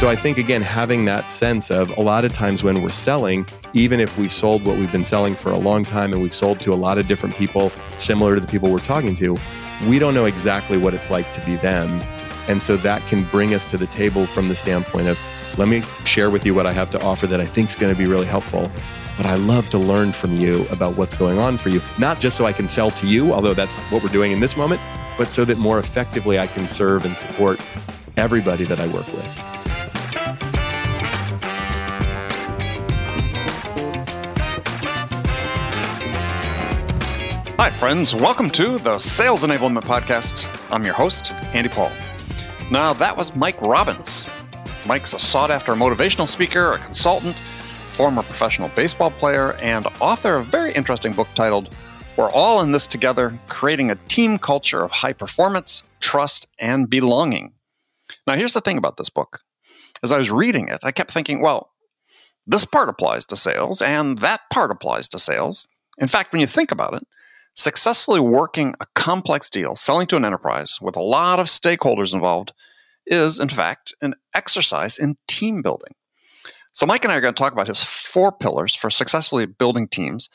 So I think, again, having that sense of a lot of times when we're selling, even if we sold what we've been selling for a long time and we've sold to a lot of different people similar to the people we're talking to, we don't know exactly what it's like to be them. And so that can bring us to the table from the standpoint of, let me share with you what I have to offer that I think is going to be really helpful. But I love to learn from you about what's going on for you, not just so I can sell to you, although that's what we're doing in this moment, but so that more effectively I can serve and support everybody that I work with. Hi, friends. Welcome to the Sales Enablement Podcast. I'm your host, Andy Paul. Now, that was Mike Robbins. Mike's a sought after motivational speaker, a consultant, former professional baseball player, and author of a very interesting book titled We're All in This Together Creating a Team Culture of High Performance, Trust, and Belonging. Now, here's the thing about this book. As I was reading it, I kept thinking, well, this part applies to sales, and that part applies to sales. In fact, when you think about it, Successfully working a complex deal, selling to an enterprise with a lot of stakeholders involved, is, in fact, an exercise in team building. So, Mike and I are going to talk about his four pillars for successfully building teams.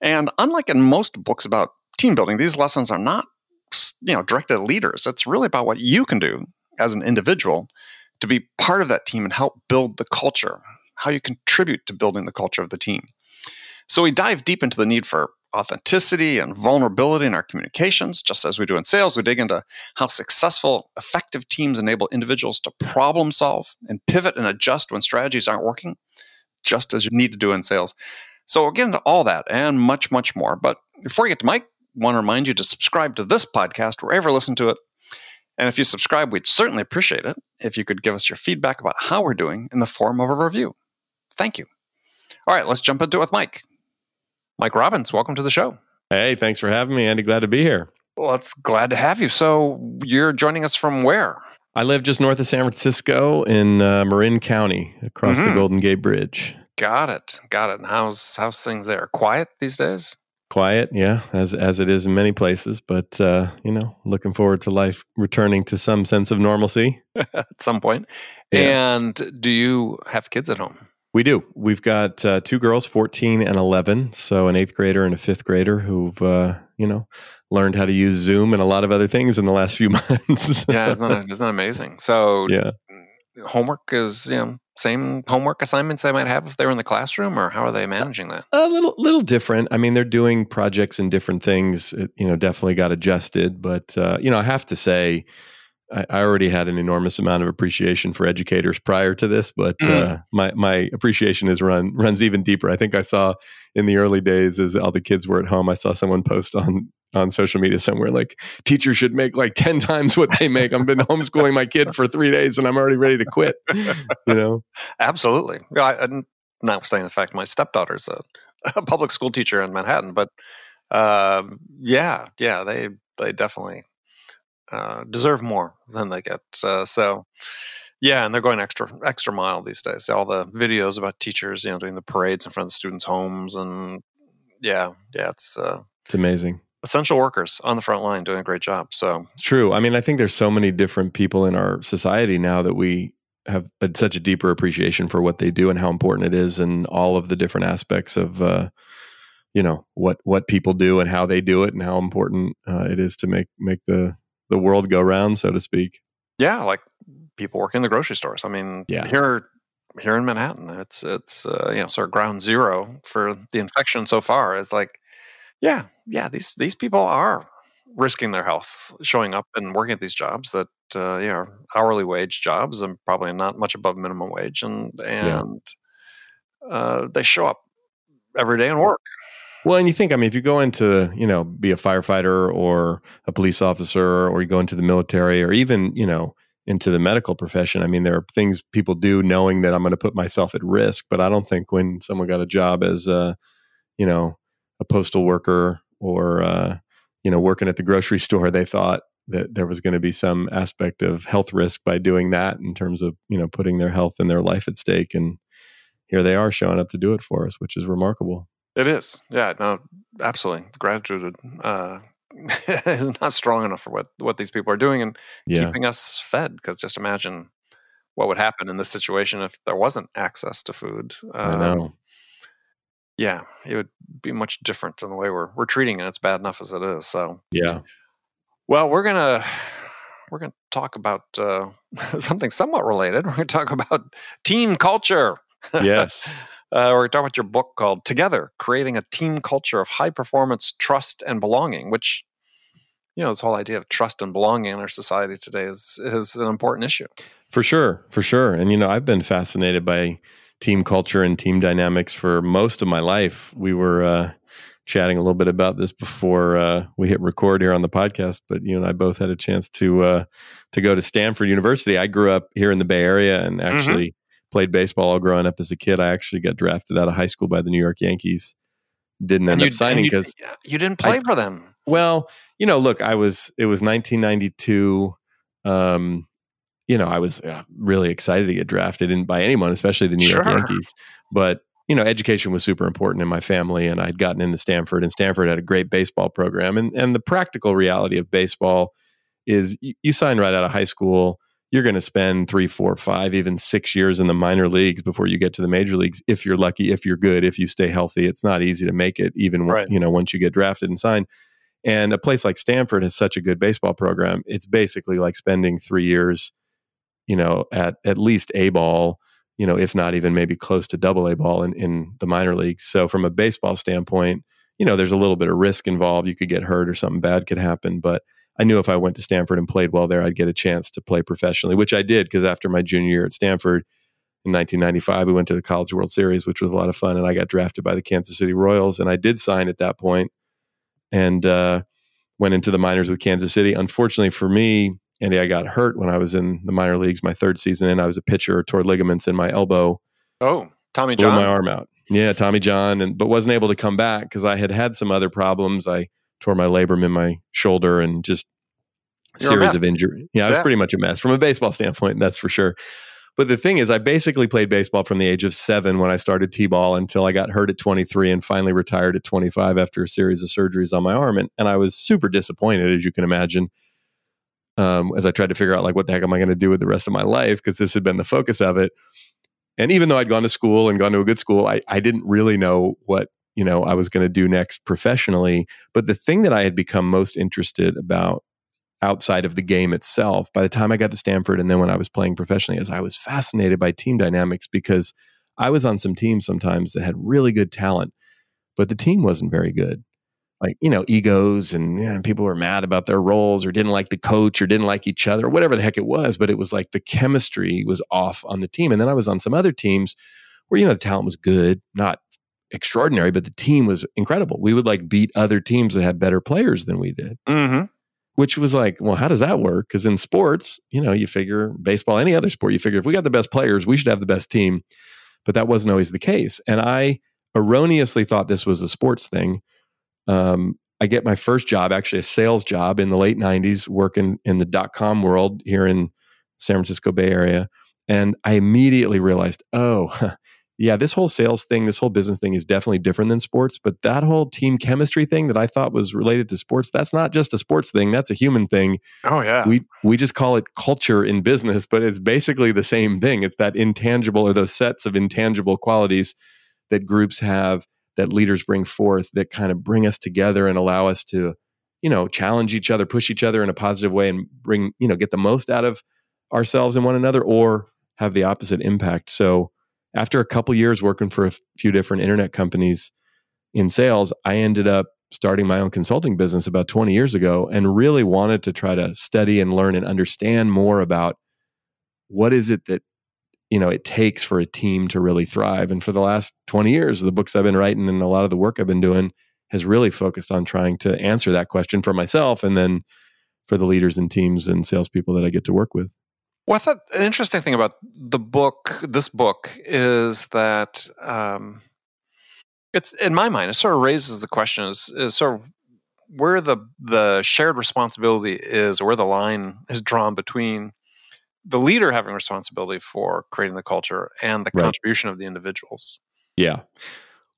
And unlike in most books about team building, these lessons are not you know, directed at leaders. It's really about what you can do as an individual to be part of that team and help build the culture, how you contribute to building the culture of the team. So we dive deep into the need for authenticity and vulnerability in our communications, just as we do in sales. We dig into how successful, effective teams enable individuals to problem solve and pivot and adjust when strategies aren't working, just as you need to do in sales. So we'll get into all that and much, much more. But before we get to Mike, I want to remind you to subscribe to this podcast wherever you listen to it. And if you subscribe, we'd certainly appreciate it if you could give us your feedback about how we're doing in the form of a review. Thank you. All right, let's jump into it with Mike. Mike Robbins, welcome to the show. Hey, thanks for having me, Andy. Glad to be here. Well, it's glad to have you. So, you're joining us from where? I live just north of San Francisco in uh, Marin County, across mm-hmm. the Golden Gate Bridge. Got it. Got it. And how's how's things there? Quiet these days? Quiet, yeah, as as it is in many places. But uh, you know, looking forward to life returning to some sense of normalcy at some point. Yeah. And do you have kids at home? We do. We've got uh, two girls, 14 and 11. So an eighth grader and a fifth grader who've, uh, you know, learned how to use Zoom and a lot of other things in the last few months. yeah, isn't that, isn't that amazing? So yeah, homework is, you know, same homework assignments they might have if they're in the classroom or how are they managing that a little little different i mean they're doing projects and different things it, you know definitely got adjusted but uh, you know i have to say I, I, already had an enormous amount of appreciation for educators prior to this, but mm. uh, my my appreciation is run runs even deeper. I think I saw in the early days as all the kids were at home, I saw someone post on on social media somewhere like teachers should make like 10 times what they make. I've been homeschooling my kid for three days and I'm already ready to quit. You know? Absolutely. I, notwithstanding the fact my stepdaughter's a, a public school teacher in Manhattan, but uh, yeah, yeah, they, they definitely uh, deserve more than they get. Uh, so, yeah, and they're going extra extra mile these days. All the videos about teachers, you know, doing the parades in front of the students' homes, and yeah, yeah, it's uh, it's amazing. Essential workers on the front line doing a great job. So true. I mean, I think there's so many different people in our society now that we have a, such a deeper appreciation for what they do and how important it is, and all of the different aspects of uh, you know what what people do and how they do it, and how important uh, it is to make make the the world go round, so to speak. Yeah, like people working in the grocery stores. I mean, yeah. here here in Manhattan, it's it's uh, you know sort of ground zero for the infection so far. It's like, yeah, yeah, these these people are risking their health, showing up and working at these jobs that uh, you know hourly wage jobs and probably not much above minimum wage, and and yeah. uh, they show up every day and work. Well, and you think, I mean, if you go into, you know, be a firefighter or a police officer, or you go into the military, or even, you know, into the medical profession, I mean, there are things people do knowing that I'm going to put myself at risk. But I don't think when someone got a job as a, you know, a postal worker or, uh, you know, working at the grocery store, they thought that there was going to be some aspect of health risk by doing that in terms of, you know, putting their health and their life at stake. And here they are showing up to do it for us, which is remarkable. It is. Yeah, no, absolutely. Gratitude uh, is not strong enough for what, what these people are doing and yeah. keeping us fed. Because just imagine what would happen in this situation if there wasn't access to food. I know. Um, Yeah, it would be much different than the way we're we're treating it. It's bad enough as it is. So, Yeah. well, we're gonna we're gonna talk about uh, something somewhat related. We're gonna talk about team culture. Yes. Uh, we're talking about your book called Together Creating a Team Culture of High Performance, Trust, and Belonging, which, you know, this whole idea of trust and belonging in our society today is, is an important issue. For sure, for sure. And you know, I've been fascinated by team culture and team dynamics for most of my life. We were uh, chatting a little bit about this before uh, we hit record here on the podcast, but you and I both had a chance to uh, to go to Stanford University. I grew up here in the Bay Area and actually played baseball all growing up as a kid. I actually got drafted out of high school by the New York Yankees. Didn't end you, up signing because you didn't play for them. well, you know, look, I was it was 1992. Um, you know, I was uh, really excited to get drafted in by anyone, especially the New York Sure. Yankees. But you know, education was super important in my family, and I'd gotten into Stanford, and Stanford had a great baseball program. And and the practical reality of baseball is you, you sign right out of high school. You're going to spend three, four, five, even six years in the minor leagues before you get to the major leagues. If you're lucky, if you're good, if you stay healthy, it's not easy to make it. Even when- you know once you get drafted and signed. And a place like Stanford has such a good baseball program. It's basically like spending three years, you know, at at least A ball, you know, if not even maybe close to double A ball in, in the minor leagues. So from a baseball standpoint, you know, there's a little bit of risk involved. You could get hurt or something bad could happen. But I knew if I went to Stanford and played well there, I'd get a chance to play professionally, which I did because after my junior year at Stanford in 1995, we went to the College World Series, which was a lot of fun. And I got drafted by the Kansas City Royals. And I did sign at that point and uh, went into the minors with Kansas City. Unfortunately for me, Andy, I got hurt when I was in the minor leagues my third season, and I was a pitcher, tore ligaments in my elbow, Oh, Tommy blew John. my arm out. Yeah, Tommy John, and but wasn't able to come back because I had had some other problems. I tore my labrum in my shoulder and just a You're series of injury. Yeah, I was pretty much a mess from a baseball standpoint, that's for sure. But the thing is, I basically played baseball from the age of seven when I started t-ball until I got hurt at 23 and finally retired at 25 after a series of surgeries on my arm. And, and I was super disappointed, as you can imagine, um, as I tried to figure out like what the heck am I going to do with the rest of my life because this had been the focus of it. And even though I'd gone to school and gone to a good school, I, I didn't really know what you know I was going to do next professionally. But the thing that I had become most interested about outside of the game itself by the time I got to Stanford and then when I was playing professionally is I was fascinated by team dynamics because I was on some teams sometimes that had really good talent, but the team wasn't very good. Like, you know, egos and you know, people were mad about their roles or didn't like the coach or didn't like each other or whatever the heck it was. But it was like the chemistry was off on the team. And then I was on some other teams where, you know, the talent was good, not extraordinary, but the team was incredible. We would like beat other teams that had better players than we did Mm-hmm. which was like, well, how does that work? Because in sports, you know, you figure baseball, any other sport, you figure if we got the best players, we should have the best team. But that wasn't always the case. And I erroneously thought this was a sports thing. Um, I get my first job, actually a sales job in the late 90s, working in the dot com world here in San Francisco Bay Area. And I immediately realized, oh, yeah, this whole sales thing, this whole business thing is definitely different than sports. But that whole team chemistry thing that I thought was related to sports, that's not just a sports thing, that's a human thing. Oh yeah. We we just call it culture in business, but it's basically the same thing. It's that intangible or those sets of intangible qualities that groups have that leaders bring forth that kind of bring us together and allow us to, you know, challenge each other, push each other in a positive way and bring, you know, get the most out of ourselves and one another or have the opposite impact. So after a couple years working for a few different internet companies in sales, I ended up starting my own consulting business about 20 years ago and really wanted to try to study and learn and understand more about what is it that you know it takes for a team to really thrive. And for the last 20 years the books i've been writing and a lot of the work i've been doing has really focused on trying to answer that question for myself and then for the leaders and teams and salespeople that i get to work with Well, I thought an interesting thing about the book, this book, is that um, it's in my mind, it sort of raises the question: is, is sort of where the the shared responsibility is, or where the line is drawn between the leader having responsibility for creating the culture and the Right. contribution of the individuals. Yeah.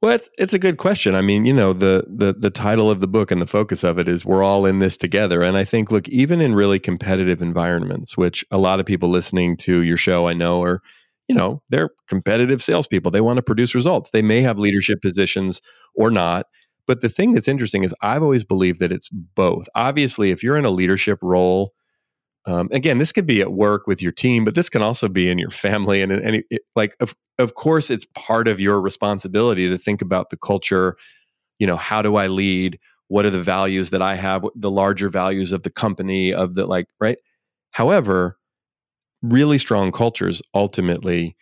Well, it's it's a good question. I mean, you know, the the the title of the book and the focus of it is we're all in this together. And I think, look, even in really competitive environments, which a lot of people listening to your show I know are, you know, they're competitive salespeople. They want to produce results. They may have leadership positions or not. But the thing that's interesting is I've always believed that it's both. Obviously, if you're in a leadership role um, again, this could be at work with your team, but this can also be in your family. And, and it, like, of, of course, it's part of your responsibility to think about the culture. You know, how do I lead? What are the values that I have? The larger values of the company, of the like, right? However, really strong cultures ultimately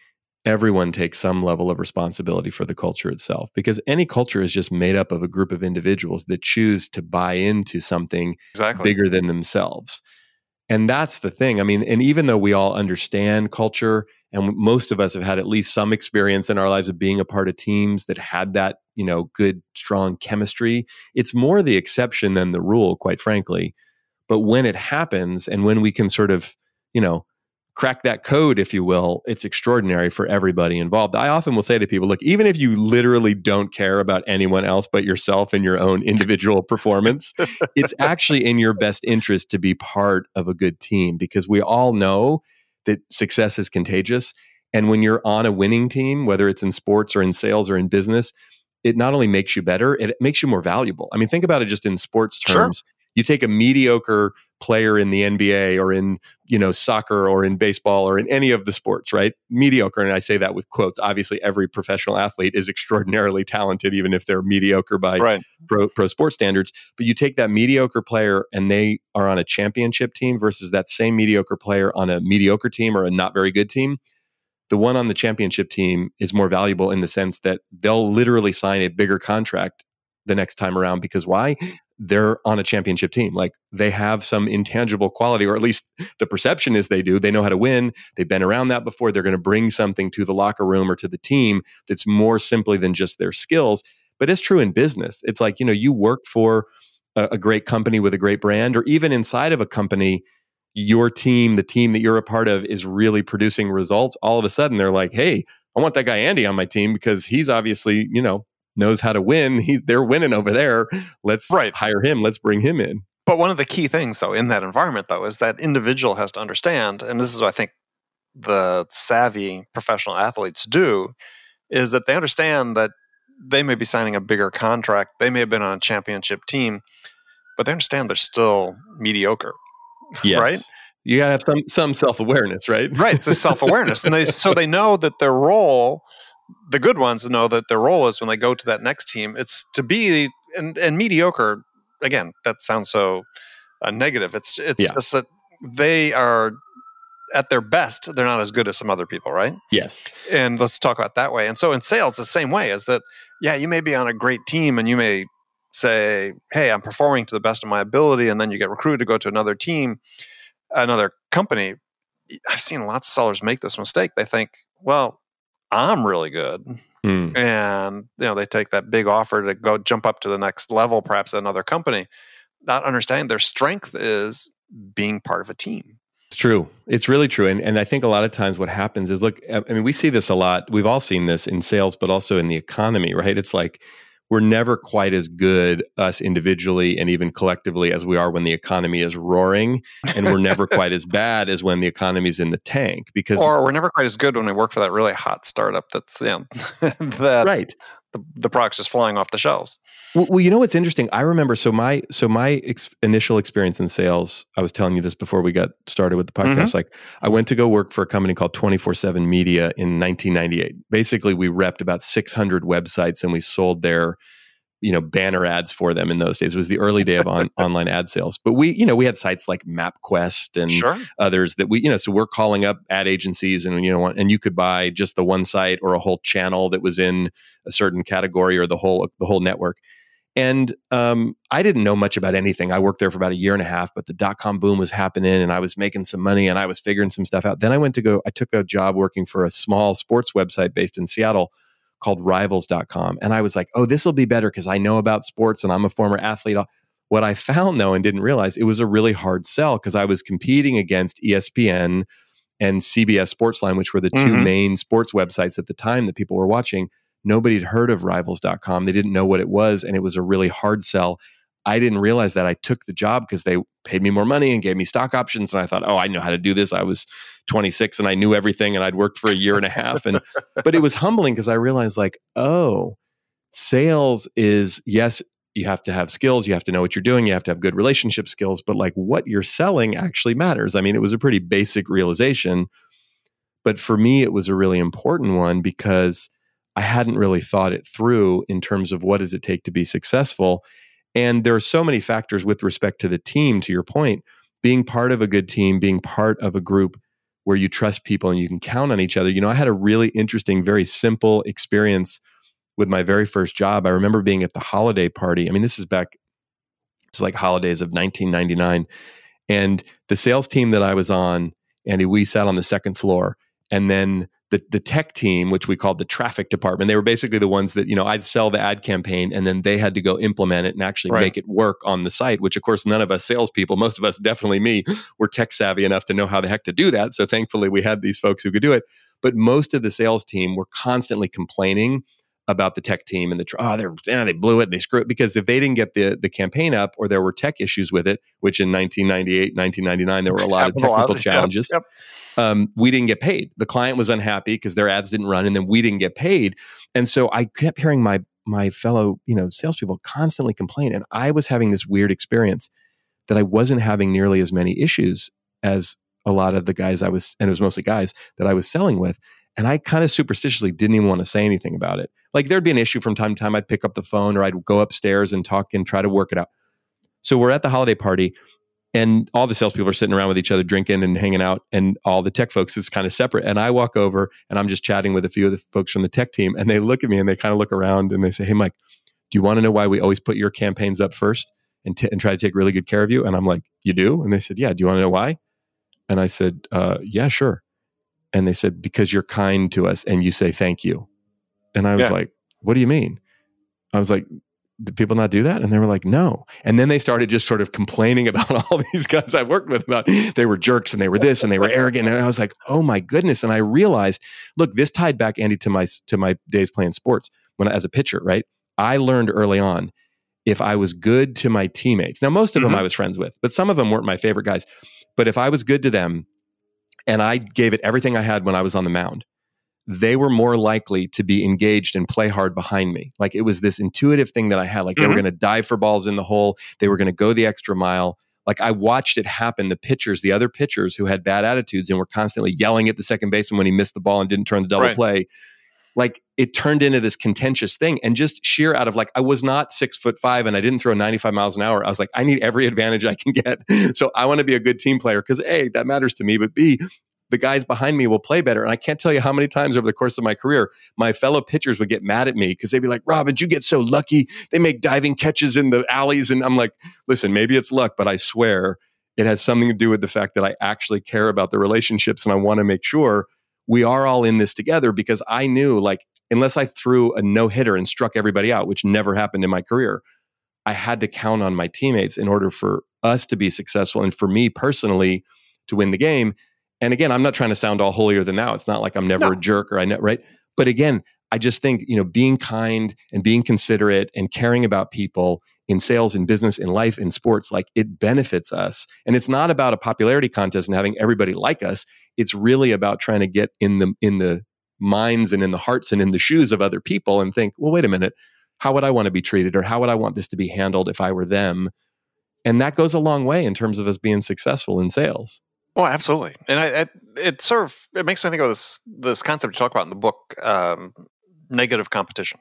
everyone takes some level of responsibility for the culture itself because any culture is just made up of a group of individuals that choose to buy into something exactly. bigger than themselves and that's the thing. I mean, and even though we all understand culture and most of us have had at least some experience in our lives of being a part of teams that had that, you know, good, strong chemistry, it's more the exception than the rule, quite frankly. But when it happens and when we can sort of, you know, crack that code, if you will, it's extraordinary for everybody involved. I often will say to people, look, even if you literally don't care about anyone else but yourself and your own individual performance, it's actually in your best interest to be part of a good team because we all know that success is contagious. And when you're on a winning team, whether it's in sports or in sales or in business, it not only makes you better, it makes you more valuable. I mean, think about it just in sports terms. Sure. You take a mediocre player in the NBA or in, you know, soccer or in baseball or in any of the sports, right? Mediocre. And I say that with quotes. Obviously, every professional athlete is extraordinarily talented, even if they're mediocre by right. pro, pro sports standards. But you take that mediocre player and they are on a championship team versus that same mediocre player on a mediocre team or a not very good team the one on the championship team is more valuable in the sense that they'll literally sign a bigger contract the next time around because why they're on a championship team. Like they have some intangible quality, or at least the perception is they do. They know how to win. They've been around that before. They're going to bring something to the locker room or to the team that's more simply than just their skills. But it's true in business. It's like, you know, you work for a, a great company with a great brand, or even inside of a company, your team, the team that you're a part of, is really producing results. All of a sudden, they're like, hey, I want that guy Andy on my team because he's obviously, you know, knows how to win. He, they're winning over there. Let's right. hire him. Let's bring him in. But one of the key things, though, in that environment, though, is that individual has to understand, and this is what I think the savvy professional athletes do, is that they understand that they may be signing a bigger contract. They may have been on a championship team, but they understand they're still mediocre. Yes. Right? You gotta have some some self awareness, right? Right. It's a self awareness, and they so they know that their role the good ones know that their role is when they go to that next team, it's to be and, and mediocre. Again, that sounds so uh, negative. It's it's yeah. just that they are at their best, they're not as good as some other people, right? Yes. And let's talk about that way. And so in sales, the same way is that yeah, you may be on a great team and you may say, "Hey, I'm performing to the best of my ability," and then you get recruited to go to another team, another company. I've seen lots of sellers make this mistake. They think, "Well, I'm really good. Mm. And you know, they take that big offer to go jump up to the next level, perhaps another company, not understanding their strength is being part of a team. It's true. It's really true. And and I think a lot of times what happens is look, I mean, we see this a lot. We've all seen this in sales, but also in the economy, right? It's like we're never quite as good us individually and even collectively as we are when the economy is roaring and we're never quite as bad as when the economy's in the tank because or we're never quite as good when we work for that really hot startup that's know, that right the, the product's just flying off the shelves. Well, well, you know what's interesting? I remember so my so my ex- initial experience in sales. I was telling you this before we got started with the podcast. Mm-hmm. Like I went to go work for a company called Twenty Four Seven Media in 1998. Basically, we repped about 600 websites and we sold their you know banner ads for them in those days. It was the early day of on, online ad sales. But we, you know, we had sites like MapQuest and sure. others that we, you know, so we're calling up ad agencies and you know, and you could buy just the one site or a whole channel that was in a certain category or the whole the whole network. And um, I didn't know much about anything. I worked there for about a year and a half, but the dot com boom was happening and I was making some money and I was figuring some stuff out. Then I went to go, I took a job working for a small sports website based in Seattle called rivals.com. And I was like, oh, this will be better because I know about sports and I'm a former athlete. What I found though, and didn't realize, it was a really hard sell because I was competing against ESPN and CBS Sportsline, which were the 2 mm-hmm. main sports websites at the time that people were watching. Nobody had heard of rivals.com. They didn't know what it was. And it was a really hard sell. I didn't realize that I took the job because they paid me more money and gave me stock options. And I thought, oh, I know how to do this. I was 26 and I knew everything and I'd worked for a year and a half. And, but it was humbling because I realized, like, oh, sales is, yes, you have to have skills, you have to know what you're doing, you have to have good relationship skills, but like what you're selling actually matters. I mean, it was a pretty basic realization. But for me, it was a really important one because I hadn't really thought it through in terms of what does it take to be successful. And there are so many factors with respect to the team, to your point, being part of a good team, being part of a group where you trust people and you can count on each other. You know, I had a really interesting, very simple experience with my very first job. I remember being at the holiday party. I mean, this is back, it's like holidays of 1999. And the sales team that I was on, Andy, we sat on the second floor. And then the the tech team, which we called the traffic department, they were basically the ones that you know I'd sell the ad campaign, and then they had to go implement it and actually right. make it work on the site. Which, of course, none of us salespeople, most of us, definitely me, were tech savvy enough to know how the heck to do that. So thankfully, we had these folks who could do it. But most of the sales team were constantly complaining about the tech team and the oh they're yeah, they blew it and they screwed it because if they didn't get the the campaign up or there were tech issues with it which in 1998 1999 there were a lot of technical challenges yep, yep. Um, we didn't get paid the client was unhappy because their ads didn't run and then we didn't get paid and so I kept hearing my my fellow you know salespeople constantly complain and I was having this weird experience that I wasn't having nearly as many issues as a lot of the guys I was and it was mostly guys that I was selling with and I kind of superstitiously didn't even want to say anything about it. Like there'd be an issue from time to time. I'd pick up the phone or I'd go upstairs and talk and try to work it out. So we're at the holiday party and all the salespeople are sitting around with each other, drinking and hanging out, and all the tech folks is kind of separate. And I walk over and I'm just chatting with a few of the folks from the tech team, and they look at me and they kind of look around and they say, "Hey, Mike, do you want to know why we always put your campaigns up first and, t- and try to take really good care of you?" And I'm like, "You do?" And they said, "Yeah." Do you want to know why? And I said, uh, "Yeah, sure." And they said, because you're kind to us and you say thank you. And I was yeah. like, what do you mean? I was like, did people not do that? And they were like, no. And then they started just sort of complaining about all these guys I worked with about they were jerks and they were this and they were arrogant. And I was like, oh my goodness. And I realized, look, this tied back, Andy, to my to my days playing sports when as a pitcher, right? I learned early on if I was good to my teammates. Now, most of mm-hmm. them I was friends with, but some of them weren't my favorite guys. But if I was good to them, and I gave it everything I had when I was on the mound, they were more likely to be engaged and play hard behind me. Like it was this intuitive thing that I had. Like mm-hmm. they were mm-hmm. going to dive for balls in the hole, they were going to go the extra mile. Like I watched it happen. The pitchers, the other pitchers who had bad attitudes and were constantly yelling at the second baseman when he missed the ball and didn't turn the double right. play, like it turned into this contentious thing and just sheer out of like i was not six foot five and i didn't throw 95 miles an hour i was like i need every advantage i can get so i want to be a good team player because a that matters to me but b the guys behind me will play better. And i can't tell you how many times over the course of my career my fellow pitchers would get mad at me because they'd be like robin you get so lucky. They make diving catches in the alleys. And i'm like listen maybe it's luck but i swear it has something to do with the fact that i actually care about the relationships and i want to make sure we are all in this together because I knew like unless I threw a no hitter and struck everybody out, which never happened in my career, I had to count on my teammates in order for us to be successful and for me personally to win the game. And again, I'm not trying to sound all holier than thou. It's not like I'm never no. a jerk or I know, right? But again, I just think, you know, being kind and being considerate and caring about people in sales, in business, in life, in sports, like it benefits us. And it's not about a popularity contest and having everybody like us. It's really about trying to get in the in the minds and in the hearts and in the shoes of other people and think, well, wait a minute, how would I want to be treated or how would I want this to be handled if I were them? And that goes a long way in terms of us being successful in sales. Oh, absolutely. And I, it, it sort of it makes me think of this this concept you talk about in the book, um, negative competition.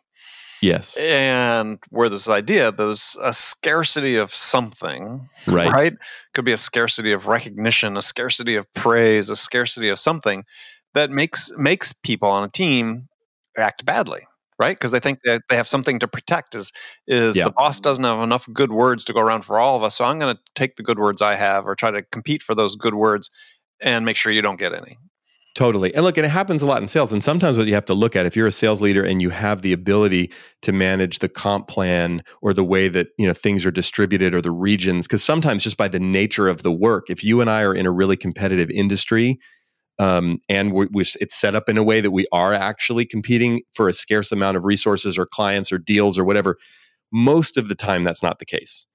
Yes. And where this idea, there's a scarcity of something, right? Right? Could be a scarcity of recognition, a scarcity of praise, a scarcity of something that makes makes people on a team act badly, right? Because they think that they have something to protect. Is is yeah. the boss doesn't have enough good words to go around for all of us, so I'm going to take the good words I have or try to compete for those good words and make sure you don't get any. Totally. And look, and it happens a lot in sales. And sometimes what you have to look at, if you're a sales leader and you have the ability to manage the comp plan or the way that, you know, things are distributed or the regions, because sometimes just by the nature of the work, if you and I are in a really competitive industry, um, and we, we, it's set up in a way that we are actually competing for a scarce amount of resources or clients or deals or whatever. Most of the time, that's not the case.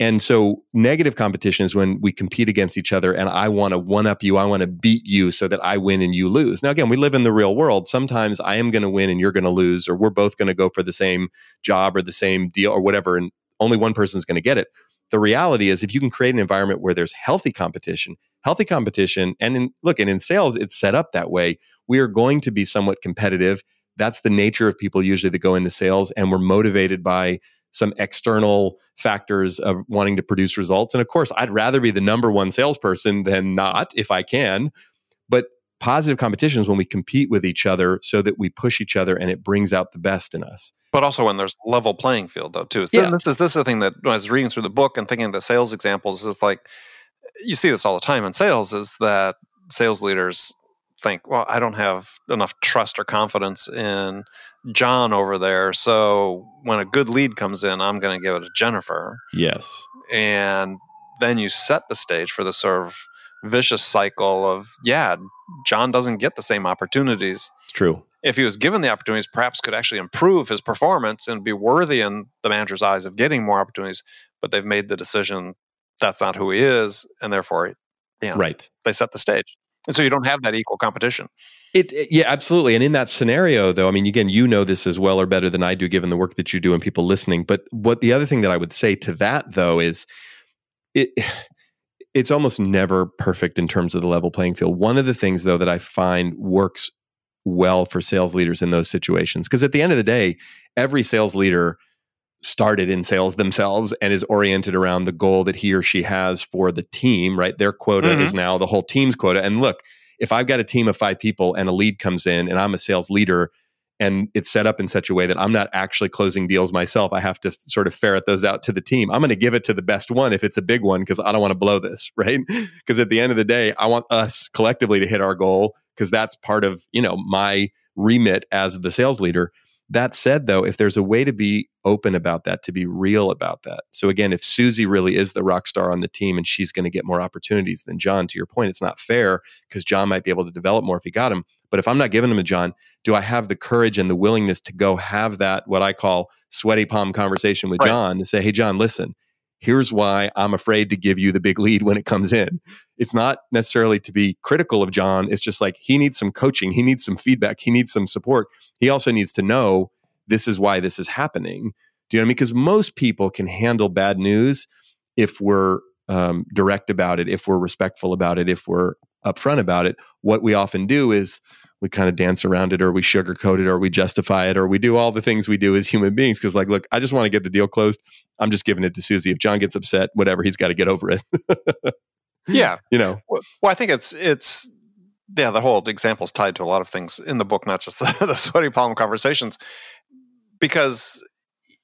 And so, negative competition is when we compete against each other, and I want to one up you, I want to beat you so that I win and you lose. Now, again, we live in the real world. Sometimes I am going to win and you're going to lose, or we're both going to go for the same job or the same deal or whatever, and only one person's going to get it. The reality is, if you can create an environment where there's healthy competition, healthy competition, and in, look, and in sales, it's set up that way. We are going to be somewhat competitive. That's the nature of people usually that go into sales, and we're motivated by some external factors of wanting to produce results. And of course, I'd rather be the number one salesperson than not if I can. But positive competition is when we compete with each other so that we push each other and it brings out the best in us. But also when there's level playing field though too. So yeah. This is this is the thing that when I was reading through the book and thinking of the sales examples is like you see this all the time in sales is that sales leaders think, well, I don't have enough trust or confidence in John over there. So when a good lead comes in, I'm going to give it to Jennifer. Yes. And then you set the stage for the sort of vicious cycle of, yeah, John doesn't get the same opportunities. It's true. If he was given the opportunities, perhaps could actually improve his performance and be worthy in the manager's eyes of getting more opportunities. But they've made the decision that's not who he is, and therefore, you know, right? They set the stage, and so you don't have that equal competition. It, it, yeah, absolutely. And in that scenario, though, I mean, again, you know this as well or better than I do, given the work that you do and people listening. But what the other thing that I would say to that, though, is it it's almost never perfect in terms of the level playing field. One of the things, though, that I find works well for sales leaders in those situations, because at the end of the day, every sales leader started in sales themselves and is oriented around the goal that he or she has for the team, right? Their quota mm-hmm. is now the whole team's quota. And look, if I've got a team of five people and a lead comes in and I'm a sales leader and it's set up in such a way that I'm not actually closing deals myself, I have to sort of ferret those out to the team. I'm going to give it to the best one if it's a big one because I don't want to blow this, right? Because at the end of the day, I want us collectively to hit our goal because that's part of, you know, my remit as the sales leader. That said, though, if there's a way to be open about that, to be real about that. So, again, if Susie really is the rock star on the team and she's going to get more opportunities than John, to your point, it's not fair because John might be able to develop more if he got him. But if I'm not giving him a John, do I have the courage and the willingness to go have that, what I call sweaty palm conversation with right. John and say, hey, John, listen, here's why I'm afraid to give you the big lead when it comes in. It's not necessarily to be critical of John. It's just like he needs some coaching, he needs some feedback, he needs some support. He also needs to know this is why this is happening. Do you know what I mean? Because most people can handle bad news if we're um, direct about it, if we're respectful about it, if we're upfront about it. What we often do is we kind of dance around it or we sugarcoat it or we justify it or we do all the things we do as human beings. Because like look i just want to get the deal closed. I'm just giving it to susie. If john gets upset whatever he's got to get over it. Yeah. You know? Well, i think it's it's yeah the whole example is tied to a lot of things in the book not just the, the sweaty palm conversations. Because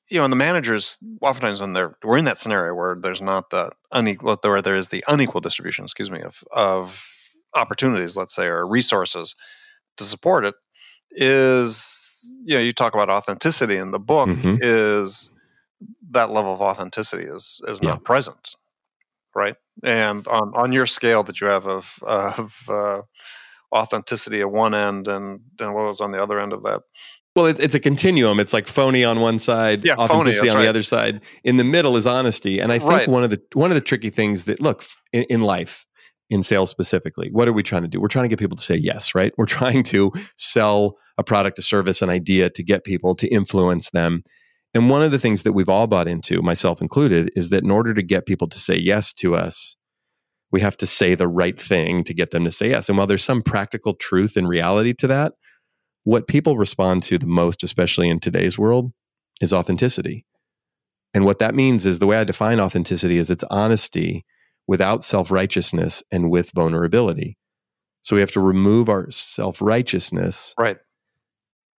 you know, and the managers oftentimes when they're we're in that scenario where there's not the unequal where there is the unequal distribution, excuse me, of of opportunities, let's say, or resources to support it is you know you talk about authenticity in the book mm-hmm. is that level of authenticity is is yeah. not present right and on on your scale that you have of of uh, authenticity at one end and and what was on the other end of that well it, it's a continuum it's like phony on one side yeah, authenticity phony, on right. the other side in the middle is honesty and i think right. one of the one of the tricky things that look in, in life in sales specifically? What are we trying to do? We're trying to get people to say yes right? We're trying to sell a product a service an idea to get people to influence them. And one of the things that we've all bought into myself included is that in order to get people to say yes to us we have to say the right thing to get them to say yes. And while there's some practical truth and reality to that what people respond to the most especially in today's world is authenticity. And what that means is the way i define authenticity is it's honesty without self righteousness and with vulnerability. So we have to remove our self righteousness. Right.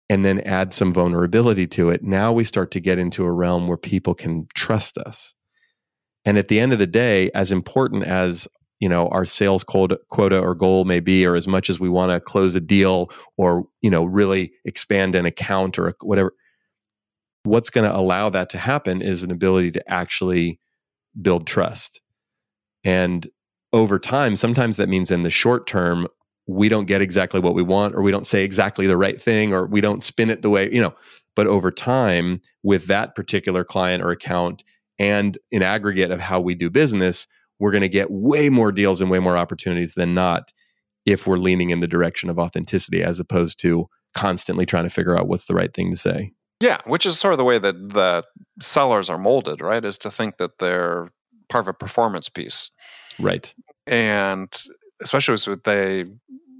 And then add some vulnerability to it. Now we start to get into a realm where people can trust us. And at the end of the day, as important as you know our sales quota, quota or goal may be, or as much as we want to close a deal or you know really expand an account or whatever, what's going to allow that to happen is an ability to actually build trust and over time, sometimes that means in the short term, we don't get exactly what we want or we don't say exactly the right thing or we don't spin it the way you know. But over time with that particular client or account and in aggregate of how we do business we're going to get way more deals and way more opportunities than not if we're leaning in the direction of authenticity as opposed to constantly trying to figure out what's the right thing to say. Yeah which is sort of the way that that sellers are molded right is to think that they're part of a performance piece right and especially as they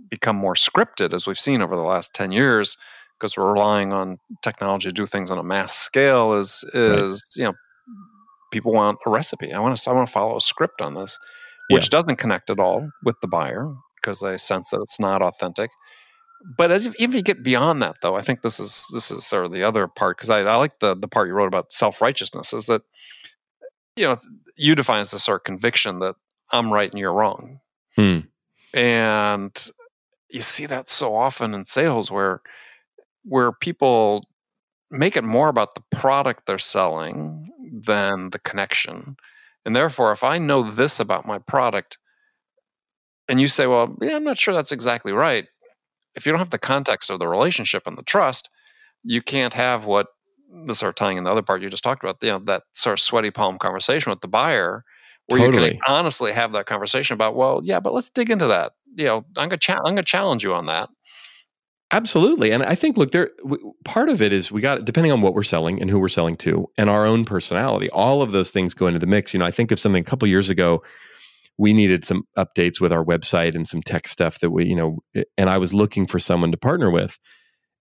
become more scripted, as we've seen over the last 10 years, because we're relying on technology to do things on a mass scale, is, is right. you know, people want a recipe. I want to, I want to follow a script on this, which yeah. doesn't connect at all with the buyer because they sense that it's not authentic. But as if, even if you get beyond that, though, I think this is this is sort of the other part because I, I like the the part you wrote about self righteousness is that you know you define as the sort of conviction that I'm right and you're wrong. Hmm. And you see that so often in sales where where people make it more about the product they're selling than the connection. And therefore, if I know this about my product, and you say, well, yeah, I'm not sure that's exactly right. If you don't have the context of the relationship and the trust, you can't have what this sort of tying in the other part you just talked about, you know, that sort of sweaty palm conversation with the buyer where totally. you can honestly have that conversation about, well, yeah, but let's dig into that. You know, I'm gonna cha- I'm gonna challenge you on that. Absolutely, and I think look, there w- part of it is we got depending on what we're selling and who we're selling to, and our own personality. All of those things go into the mix. You know, I think of something a couple years ago. We needed some updates with our website and some tech stuff that we, you know, eh, and I was looking for someone to partner with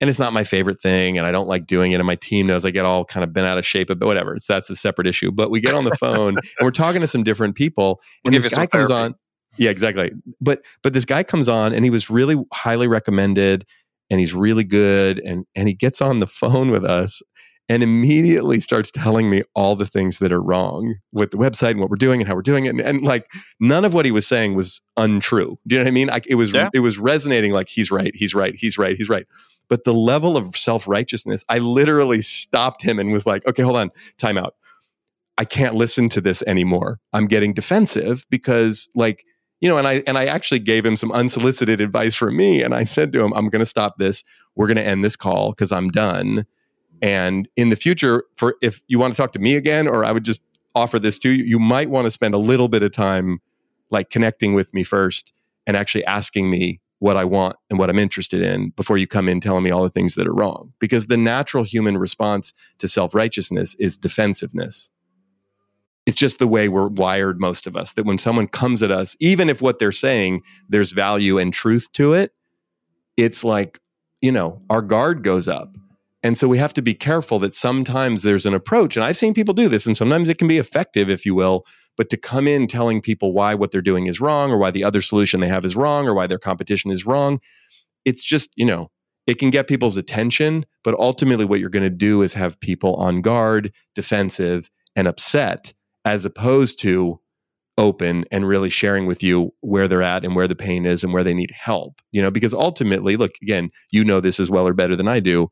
and it's not my favorite thing and i don't like doing it and my team knows i get all kind of bent out of shape but whatever it's that's a separate issue. But we get on the phone and we're talking to some different people and we'll this guy comes on yeah exactly. But but this guy comes on and he was really highly recommended and he's really good and and he gets on the phone with us and immediately starts telling me all the things that are wrong with the website and what we're doing and how we're doing it. And, and like none of what he was saying was untrue. Do you know what I mean? Like it was yeah. it was resonating like he's right, he's right, he's right, he's right. But the level of self-righteousness, I literally stopped him and was like, okay, hold on, time out. I can't listen to this anymore. I'm getting defensive because like you know and i and i actually gave him some unsolicited advice from me and i said to him i'm going to stop this we're going to end this call because i'm done and in the future, for if you want to talk to me again, or I would just offer this to you, you might want to spend a little bit of time like connecting with me first and actually asking me what I want and what I'm interested in before you come in telling me all the things that are wrong. Because the natural human response to self righteousness is defensiveness. It's just the way we're wired, most of us, that when someone comes at us, even if what they're saying, there's value and truth to it, it's like, you know, our guard goes up and so we have to be careful that sometimes there's an approach, and I've seen people do this, and sometimes it can be effective, if you will. But to come in telling people why what they're doing is wrong, or why the other solution they have is wrong, or why their competition is wrong, it's just, you know, it can get people's attention. But ultimately, what you're going to do is have people on guard, defensive, and upset, as opposed to open and really sharing with you where they're at and where the pain is and where they need help. You know, because ultimately, look, again, you know this as well or better than I do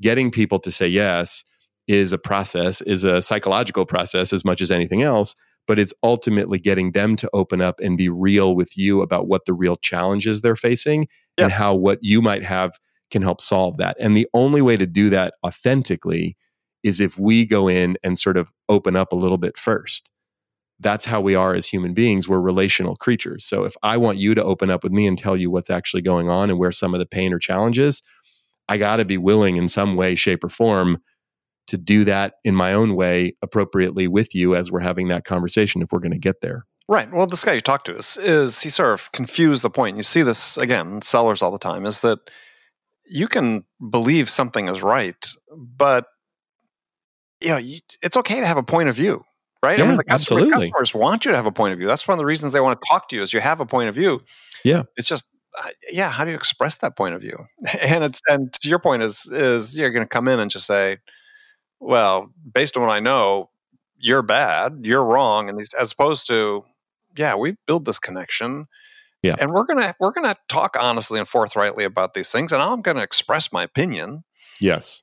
getting people to say yes is a process, is a psychological process as much as anything else. But it's ultimately getting them to open up and be real with you about what the real challenges they're facing yes. and how what you might have can help solve that. And the only way to do that authentically is if we go in and sort of open up a little bit first. That's how we are as human beings. We're relational creatures. So if I want you to open up with me and tell you what's actually going on and where some of the pain or challenges, I got to be willing in some way, shape, or form to do that in my own way appropriately with you as we're having that conversation if we're going to get there. Right. Well, this guy you talked to is, is he sort of confused the point. You see this again, sellers all the time, is that you can believe something is right, but you know, you, it's okay to have a point of view, right? Yeah, I mean, customer, absolutely. customers want you to have a point of view. That's one of the reasons they want to talk to you is you have a point of view. Yeah. It's just yeah, how do you express that point of view? And it's and to your point is is you're going to come in and just say, well, based on what I know, you're bad, you're wrong, and these as opposed to, yeah, we build this connection. Yeah. And we're gonna we're gonna talk honestly and forthrightly about these things, and I'm gonna express my opinion. Yes.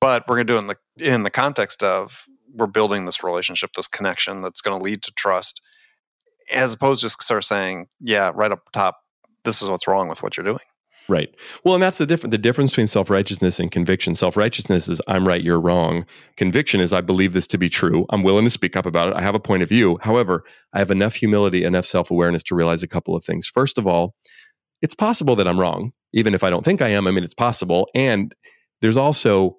But we're gonna do it in the in the context of we're building this relationship, this connection that's gonna lead to trust, as opposed to just sort of saying, yeah, right up top, this is what's wrong with what you're doing. Right. Well, and that's the difference. The difference between self righteousness and conviction. Self righteousness is I'm right, you're wrong. Conviction is I believe this to be true. I'm willing to speak up about it. I have a point of view. However, I have enough humility, enough self awareness to realize a couple of things. First of all, it's possible that I'm wrong, even if I don't think I am. I mean, it's possible. And there's also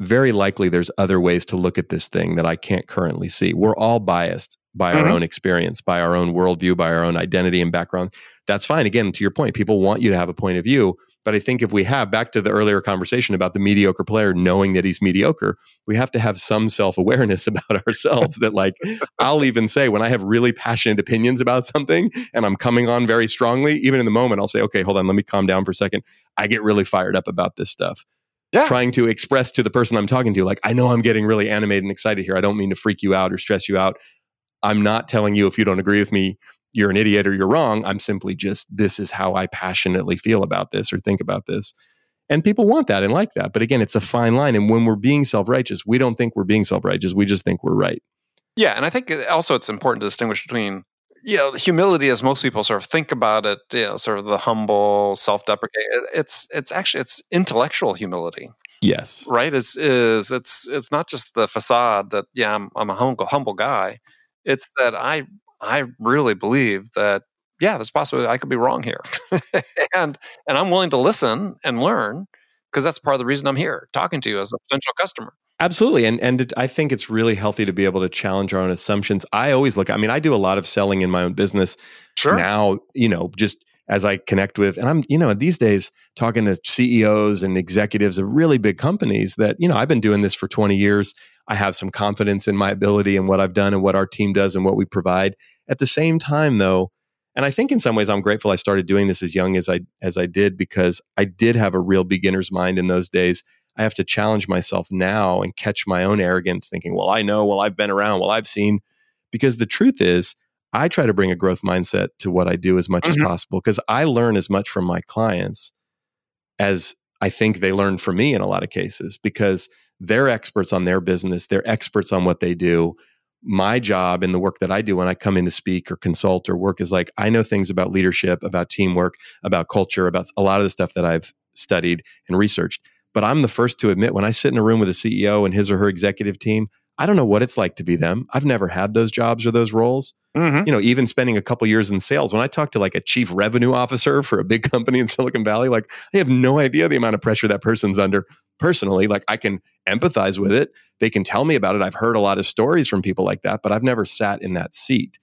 very likely there's other ways to look at this thing that I can't currently see. We're all biased by mm-hmm. our own experience, by our own worldview, by our own identity and background. That's fine. Again, to your point, people want you to have a point of view. But I think if we have, back to the earlier conversation about the mediocre player knowing that he's mediocre, we have to have some self awareness about ourselves. that, like, I'll even say when I have really passionate opinions about something and I'm coming on very strongly, even in the moment, I'll say, okay, hold on, let me calm down for a second. I get really fired up about this stuff yeah. trying to express to the person I'm talking to, like, I know I'm getting really animated and excited here. I don't mean to freak you out or stress you out. I'm not telling you if you don't agree with me, you're an idiot or you're wrong. I'm simply just, this is how I passionately feel about this or think about this. And people want that and like that. But again, it's a fine line. And when we're being self righteous, we don't think we're being self righteous. We just think we're right. Yeah. And I think uh, also it's important to distinguish between you know, humility, as most people sort of think about it, you know, sort of the humble, self-deprecating. It's it's actually it's intellectual humility. Yes, right. Is is it's it's not just the facade that yeah, I'm I'm a humble humble guy. It's that I I really believe that yeah, there's possibility I could be wrong here, and and I'm willing to listen and learn because that's part of the reason I'm here talking to you as a potential customer. Absolutely. And and it, I think it's really healthy to be able to challenge our own assumptions. I always look, I mean, I do a lot of selling in my own business sure. now, you know, just as I connect with, and I'm, you know, these days talking to CEOs and executives of really big companies that, you know, I've been doing this for 20 years. I have some confidence in my ability and what I've done and what our team does and what we provide. At the same time, though, and I think in some ways I'm grateful I started doing this as young as I as I did because I did have a real beginner's mind in those days I have to challenge myself now and catch my own arrogance, thinking, well, I know, well, I've been around, well, I've seen. Because the truth is, I try to bring a growth mindset to what I do as much mm-hmm. as possible because I learn as much from my clients as I think they learn from me in a lot of cases because they're experts on their business, they're experts on what they do. My job in the work that I do when I come in to speak or consult or work is like I know things about leadership, about teamwork, about culture, about a lot of the stuff that I've studied and researched. But I'm the first to admit when I sit in a room with a CEO and his or her executive team, I don't know what it's like to be them. I've never had those jobs or those roles. Mm-hmm. You know, even spending a couple years in sales, when I talk to like a chief revenue officer for a big company in Silicon Valley, like I have no idea the amount of pressure that person's under personally. Like I can empathize with it. They can tell me about it. I've heard a lot of stories from people like that, but I've never sat in that seat.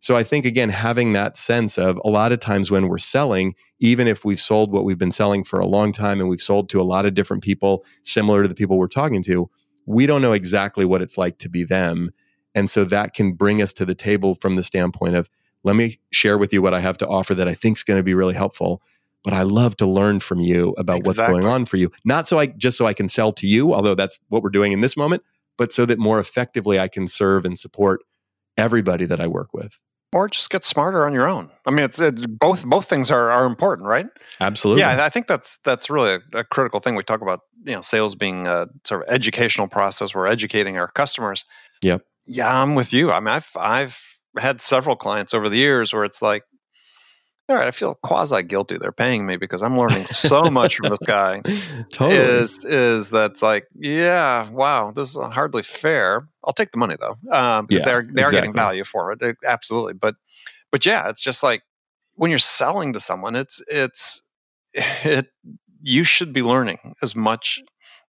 So I think again, having that sense of a lot of times when we're selling, even if we've sold what we've been selling for a long time and we've sold to a lot of different people, similar to the people we're talking to, we don't know exactly what it's like to be them. And so that can bring us to the table from the standpoint of, let me share with you what I have to offer that I think is going to be really helpful. But I love to learn from you about exactly. what's going on for you. Not so I just so I can sell to you, although that's what we're doing in this moment, but so that more effectively I can serve and support everybody that I work with or just get smarter on your own. I mean, it's it, both both things are are important, right? Absolutely. Yeah, I think that's that's really a, a, critical thing. We talk about you know sales being a sort of educational process. We're educating our customers. Yep. Yeah, I'm with you. I mean, I've I've had several clients over the years where it's like, all right, I feel quasi guilty. They're paying me because I'm learning so much from this guy. totally. Is is that's like, yeah, wow, this is hardly fair. I'll take the money though, um, because yeah, they're they are exactly. getting value for it. it. Absolutely, but but yeah, it's just like when you're selling to someone, it's it's it. You should be learning as much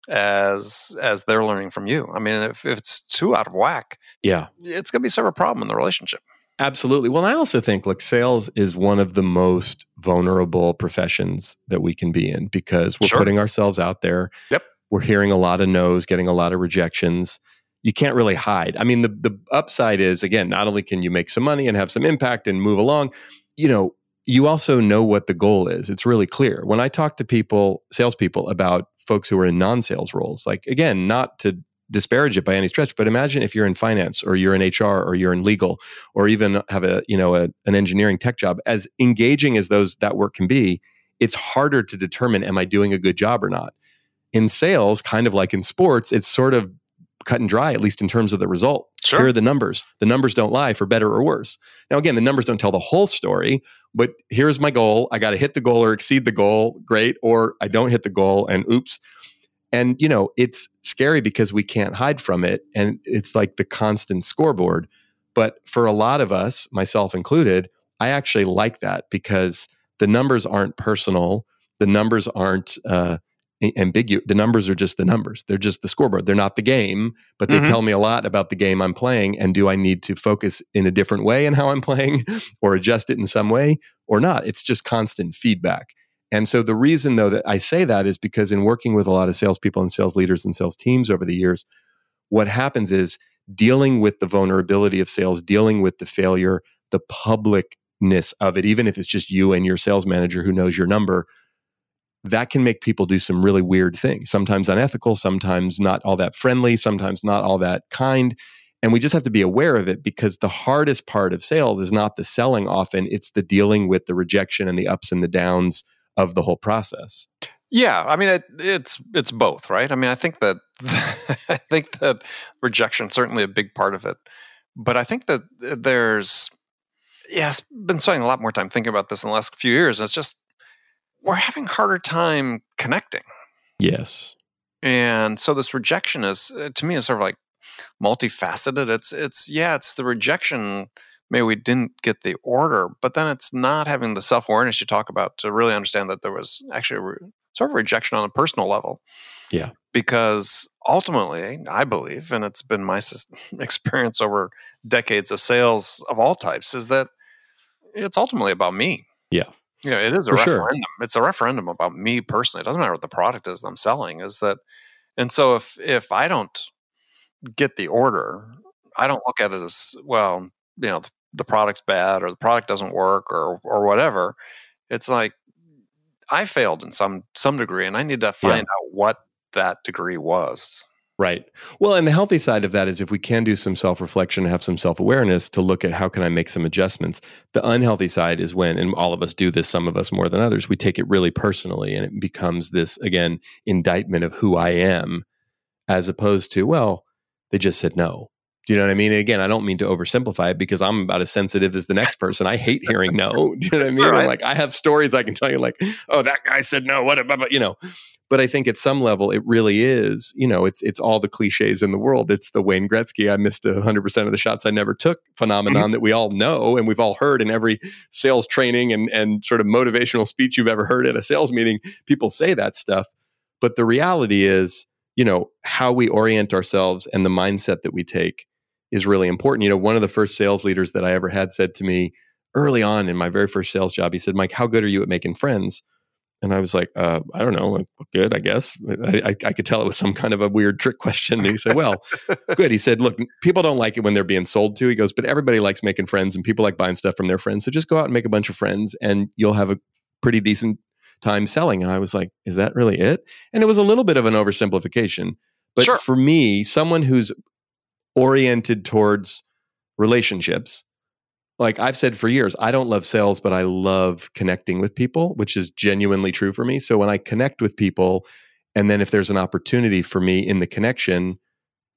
as as they're learning from you. I mean, if, if it's too out of whack, yeah, it's going to be sort of a problem in the relationship. Absolutely. Well, I also think, look, sales is one of the most vulnerable professions that we can be in because we're sure. putting ourselves out there. Yep. We're hearing a lot of no's, getting a lot of rejections. You can't really hide. I mean, the the upside is again, not only can you make some money and have some impact and move along, you know, you also know what the goal is. It's really clear. When I talk to people, salespeople, about folks who are in non-sales roles, like again, not to disparage it by any stretch but imagine if you're in finance or you're in hr or you're in legal or even have a you know a, an engineering tech job as engaging as those that work can be it's harder to determine am i doing a good job or not in sales kind of like in sports it's sort of cut and dry, at least in terms of the result. Sure. Here are the numbers. The numbers don't lie for better or worse. Now, again, the numbers don't tell the whole story, but here's my goal. I got to hit the goal or exceed the goal. Great. Or I don't hit the goal and oops. And, you know, it's scary because we can't hide from it. And it's like the constant scoreboard. But for a lot of us, myself included, I actually like that because the numbers aren't personal. The numbers aren't uh, ambiguous. The numbers are just the numbers. They're just the scoreboard. They're not the game, but they Mhm. tell me a lot about the game I'm playing. And do I need to focus in a different way in how I'm playing or adjust it in some way or not? It's just constant feedback. And so the reason, though, that I say that is because in working with a lot of salespeople and sales leaders and sales teams over the years, what happens is dealing with the vulnerability of sales, dealing with the failure, the publicness of it, even if it's just you and your sales manager who knows your number, that can make people do some really weird things, sometimes unethical, sometimes not all that friendly, sometimes not all that kind. And we just have to be aware of it because the hardest part of sales is not the selling often, it's the dealing with the rejection and the ups and the downs of the whole process. Yeah, I mean it, it's it's both, right? I mean, I think that I think that rejection is certainly a big part of it, but I think that there's yes, been spending a lot more time thinking about this in the last few years. And it's just we're having harder time connecting, Yes. and so this rejection is uh, to me is sort of like multifaceted. It's it's yeah, it's the rejection. Maybe we didn't get the order, but then it's not having the self awareness you talk about to really understand that there was actually a re- sort of rejection on a personal level. Yeah. Because ultimately, I believe, and it's been my experience over decades of sales of all types, is that it's ultimately about me. Yeah. You know, it is a For sure. referendum. It's a referendum about me personally. It doesn't matter what the product is that I'm selling. Is that, and so if if I don't get the order, I don't look at it as well. You know, the, the product's bad or the product doesn't work or or whatever. It's like I failed in some some degree, and I need to find out what that degree was. Right. Well, and the healthy side of that is if we can do some self reflection, have some self awareness to look at how can I make some adjustments. The unhealthy side is when, and all of us do this, some of us more than others, we take it really personally and it becomes this, again, indictment of who I am, as opposed to, well, they just said no. Do you know what I mean? And again, I don't mean to oversimplify it because I'm about as sensitive as the next person. I hate hearing no. Do you know what I mean? Right. Like, I have stories I can tell you, like, oh, that guy said no. What about, you know? But I think at some level, it really is. You know, it's it's all the cliches in the world. It's the Wayne Gretzky, I missed 100 percent of the shots I never took phenomenon mm-hmm. that we all know and we've all heard in every sales training and and sort of motivational speech you've ever heard at a sales meeting. People say that stuff, but the reality is, you know, how we orient ourselves and the mindset that we take is really important. You know, one of the first sales leaders that I ever had said to me early on in my very first sales job, he said, "Mike, how good are you at making friends?" And I was like, uh, I don't know, like, good, I guess. I, I, I could tell it was some kind of a weird trick question. And he said, Well, good. He said, Look, people don't like it when they're being sold to. He goes, But everybody likes making friends and people like buying stuff from their friends. So just go out and make a bunch of friends and you'll have a pretty decent time selling. And I was like, Is that really it? And it was a little bit of an oversimplification. But Sure. for me, someone who's oriented towards relationships, like I've said for years, I don't love sales, but I love connecting with people, which is genuinely true for me. So when I connect with people, and then if there's an opportunity for me in the connection,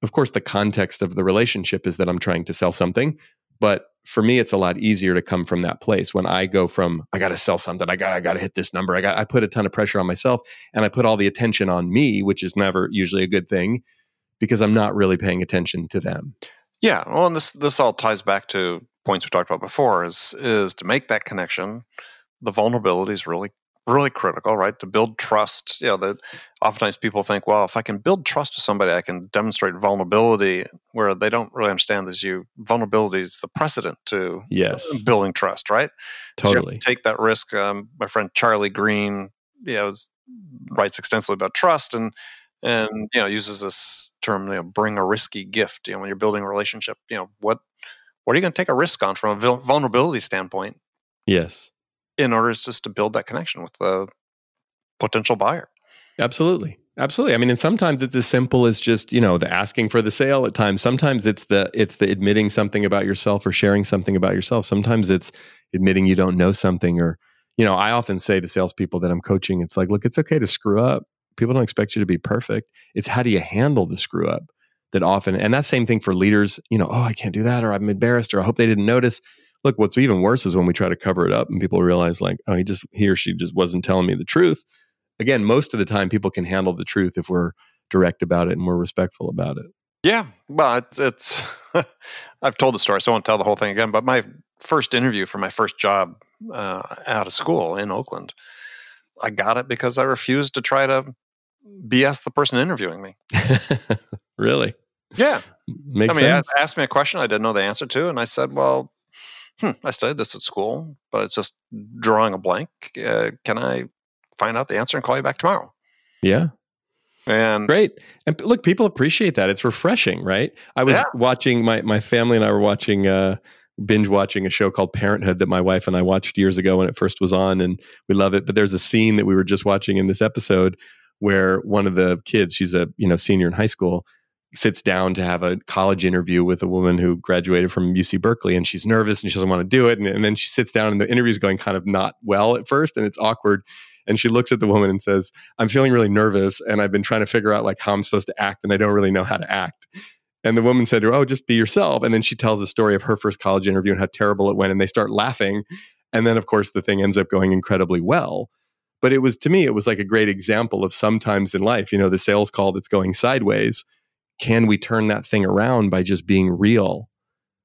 of course, the context of the relationship is that I'm trying to sell something. But for me, it's a lot easier to come from that place when I go from I got to sell something, I got I got to hit this number, I got I put a ton of pressure on myself, and I put all the attention on me, which is never usually a good thing, because I'm not really paying attention to them. Yeah, well, and this this all ties back to points we talked about before. Is is to make that connection. The vulnerability is really really critical, right? To build trust. You know, that oftentimes people think, well, if I can build trust with somebody, I can demonstrate vulnerability. Where they don't really understand is you vulnerability is the precedent to Yes. building trust, right? have to Totally. take that risk. Um, my friend Charlie Green, you know, writes extensively about trust and and you know uses this term, you know, bring a risky gift. You know, when you're building a relationship, you know, what what are you going to take a risk on from a vulnerability standpoint Yes. in order just to build that connection with the potential buyer? Absolutely. Absolutely. I mean, and sometimes it's as simple as just, you know, the asking for the sale at times. Sometimes it's the it's the admitting something about yourself or sharing something about yourself. Sometimes it's admitting you don't know something or, you know, I often say to salespeople that I'm coaching, it's like, look, it's okay to screw up. People don't expect you to be perfect. It's how do you handle the screw up? that often, and that same thing for leaders, you know, oh, I can't do that, or I'm embarrassed, or I hope they didn't notice. Look, what's even worse is when we try to cover it up and people realize, like, oh, he just, he or she just wasn't telling me the truth. Again, most of the time, people can handle the truth if we're direct about it and we're respectful about it. Yeah, well, it's, it's I've told the story, so I won't tell the whole thing again. But my first interview for my first job uh, out of school in Oakland, I got it because I refused to try to BS the person interviewing me. really? Yeah. Makes I mean, sense. asked, me a question I didn't know the answer to, and I said, "Well, hmm, I studied this at school, but it's just drawing a blank. Uh, can I find out the answer and call you back tomorrow?" yeah. And Great. And look, people appreciate that. It's refreshing, right? I was Yeah. watching my my family and I were watching uh binge watching a show called Parenthood that my wife and I watched years ago when it first was on and we love it. But there's a scene that we were just watching in this episode where one of the kids, she's a, you know, senior in high school, sits down to have a college interview with a woman who graduated from UC Berkeley and she's nervous and she doesn't want to do it. And, and then she sits down and the interview's going kind of not well at first and it's awkward. And she looks at the woman and says, I'm feeling really nervous and I've been trying to figure out like how I'm supposed to act and I don't really know how to act. And the woman said to her, Oh, just be yourself. And then she tells the story of her first college interview and how terrible it went. And they start laughing. And then, of course, the thing ends up going incredibly well. But it was, to me, it was like a great example of sometimes in life, you know, the sales call that's going sideways. Can we turn that thing around by just being real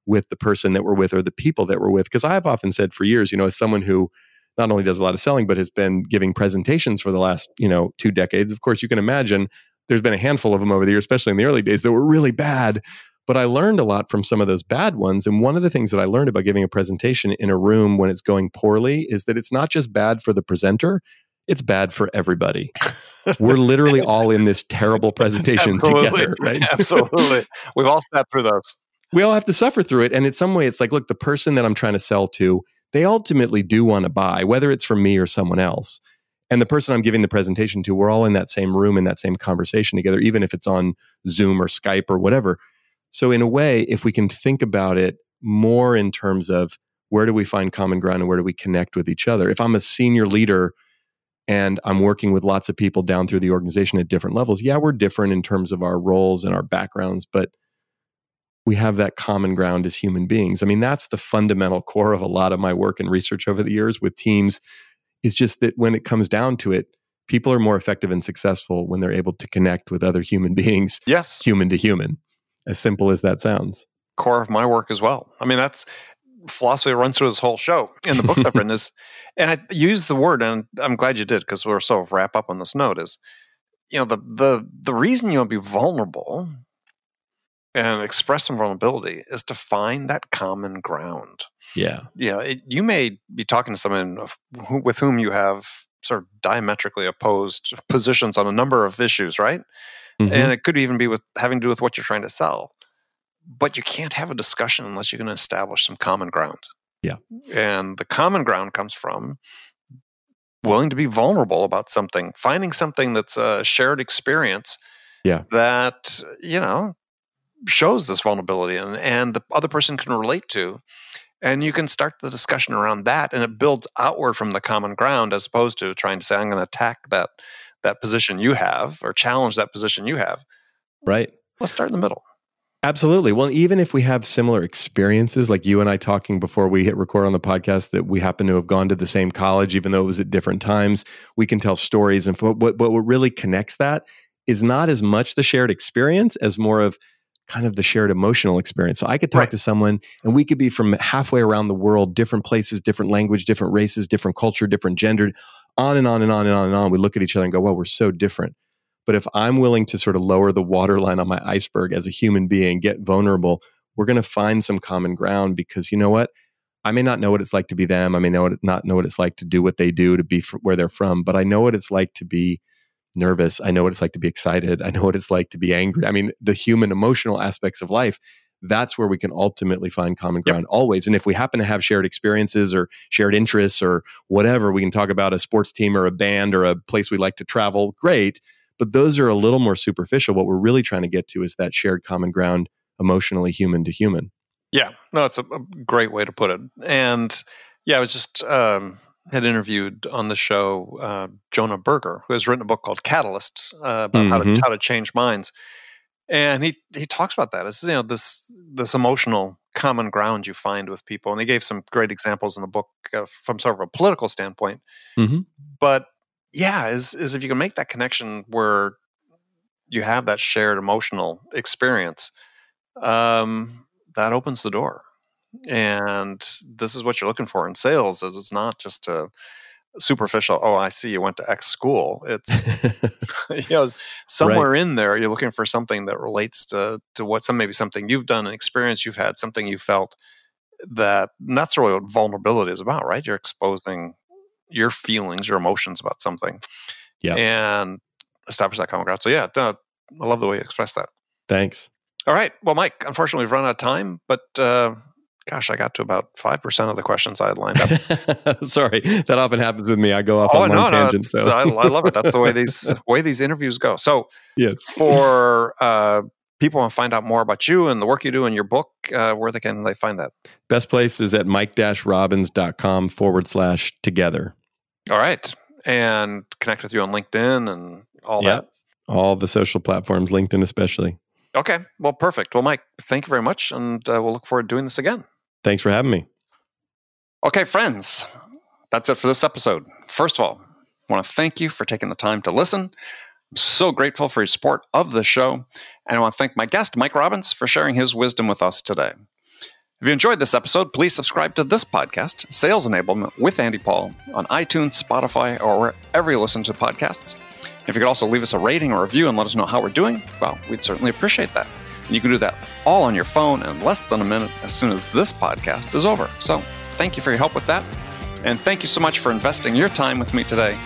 with the person that we're with or the people that we're with? Because I've often said for years, you know, as someone who not only does a lot of selling, but has been giving presentations for the last, you know, two decades, of course, you can imagine there's been a handful of them over the years, especially in the early days, that were really bad. But I learned a lot from some of those bad ones. And one of the things that I learned about giving a presentation in a room when it's going poorly is that it's not just bad for the presenter, it's bad for everybody. We're literally all in this terrible presentation Absolutely. together, right? Absolutely. We've all sat through those. we all have to suffer through it. And in some way, it's like, look, the person that I'm trying to sell to, they ultimately do want to buy, whether it's from me or someone else. And the person I'm giving the presentation to, we're all in that same room in that same conversation together, even if it's on Zoom or Skype or whatever. So, in a way, if we can think about it more in terms of where do we find common ground and where do we connect with each other? If I'm a senior leader and I'm working with lots of people down through the organization at different levels, yeah, we're different in terms of our roles and our backgrounds, but we have that common ground as human beings. I mean, that's the fundamental core of a lot of my work and research over the years with teams is just that when it comes down to it, people are more effective and successful when they're able to connect with other human beings, Yes. human to human. As simple as that sounds. core of my work as well. I mean, that's philosophy runs through this whole show. In the books I've written is, and I use the word, and I'm glad you did because we're so wrap up on this note. Is you know the the the reason you want to be vulnerable and express some vulnerability is to find that common ground. Yeah. You know, it, you may be talking to someone who, with whom you have sort of diametrically opposed positions on a number of issues, right? Mhm. and it could even be with having to do with what you're trying to sell. But you can't have a discussion unless you're going to establish some common ground. Yeah. And the common ground comes from willing to be vulnerable about something, finding something that's a shared experience. Yeah. That, you know, shows this vulnerability and, and the other person can relate to. And you can start the discussion around that and it builds outward from the common ground as opposed to trying to say, I'm going to attack that that position you have or challenge that position you have. right. Let's start in the middle. Absolutely. Well, even if we have similar experiences, like you and I talking before we hit record on the podcast, that we happen to have gone to the same college, even though it was at different times, we can tell stories. And what, what, what really connects that is not as much the shared experience as more of kind of the shared emotional experience. So I could talk Right. to someone and we could be from halfway around the world, different places, different language, different races, different culture, different gender, on and on and on and on and on. We look at each other and go, well, we're so different. But if I'm willing to sort of lower the waterline on my iceberg as a human being, get vulnerable, we're going to find some common ground because you know what? I may not know what it's like to be them. I may know what, not know what it's like to do what they do to be where they're from, but I know what it's like to be nervous. I know what it's like to be excited. I know what it's like to be angry. I mean, the human emotional aspects of life, that's where we can ultimately find common Yep. ground always. And if we happen to have shared experiences or shared interests or whatever, we can talk about a sports team or a band or a place we like to travel. Great. But those are a little more superficial. What we're really trying to get to is that shared common ground, emotionally human to human. Yeah, no, it's a, a great way to put it. And yeah, I was just um, had interviewed on the show uh, Jonah Berger, who has written a book called Catalyst uh, about how, to, Mhm. how to change minds. and he he talks about that as you know this this emotional common ground you find with people, and he gave some great examples in the book uh, from sort of a political standpoint. Mm-hmm. But yeah, is is if you can make that connection where you have that shared emotional experience, um, that opens the door. And this is what you're looking for in sales. Is it's not just a superficial. Oh, I see you went to X school. It's you know somewhere right. in there you're looking for something that relates to to what some maybe something you've done, an experience you've had, something you felt that that's really what vulnerability is about, right? You're exposing your feelings, your emotions about something, yeah, and establish that common ground. So yeah, I love the way you express that. Thanks. All right. Well, Mike, unfortunately, we've run out of time, but uh, gosh, I got to about 5% of the questions I had lined up. Sorry, that often happens with me. I go off oh, on no, no, tangent. So. I, I, love it. That's the way these way these interviews go. So, yes. for uh, people want to find out more about you and the work you do in your book, uh, where they can they find that? Best place is at mike-robbins.com forward slash together. All right. And connect with you on LinkedIn and all yep. that. All the social platforms, LinkedIn especially. Okay. Well, perfect. Well, Mike, thank you very much. And uh, we'll look forward to doing this again. Thanks for having me. Okay, friends, that's it for this episode. First of all, I want to thank you for taking the time to listen. I'm so grateful for your support of the show. And I want to thank my guest, Mike Robbins, for sharing his wisdom with us today. If you enjoyed this episode, please subscribe to this podcast, Sales Enablement with Andy Paul, on iTunes, Spotify, or wherever you listen to podcasts. If you could also leave us a rating or review and let us know how we're doing, well, we'd certainly appreciate that. And you can do that all on your phone in less than a minute as soon as this podcast is over. So thank you for your help with that. And thank you so much for investing your time with me today.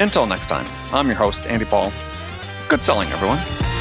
Until next time, I'm your host, Andy Paul. Good selling, everyone.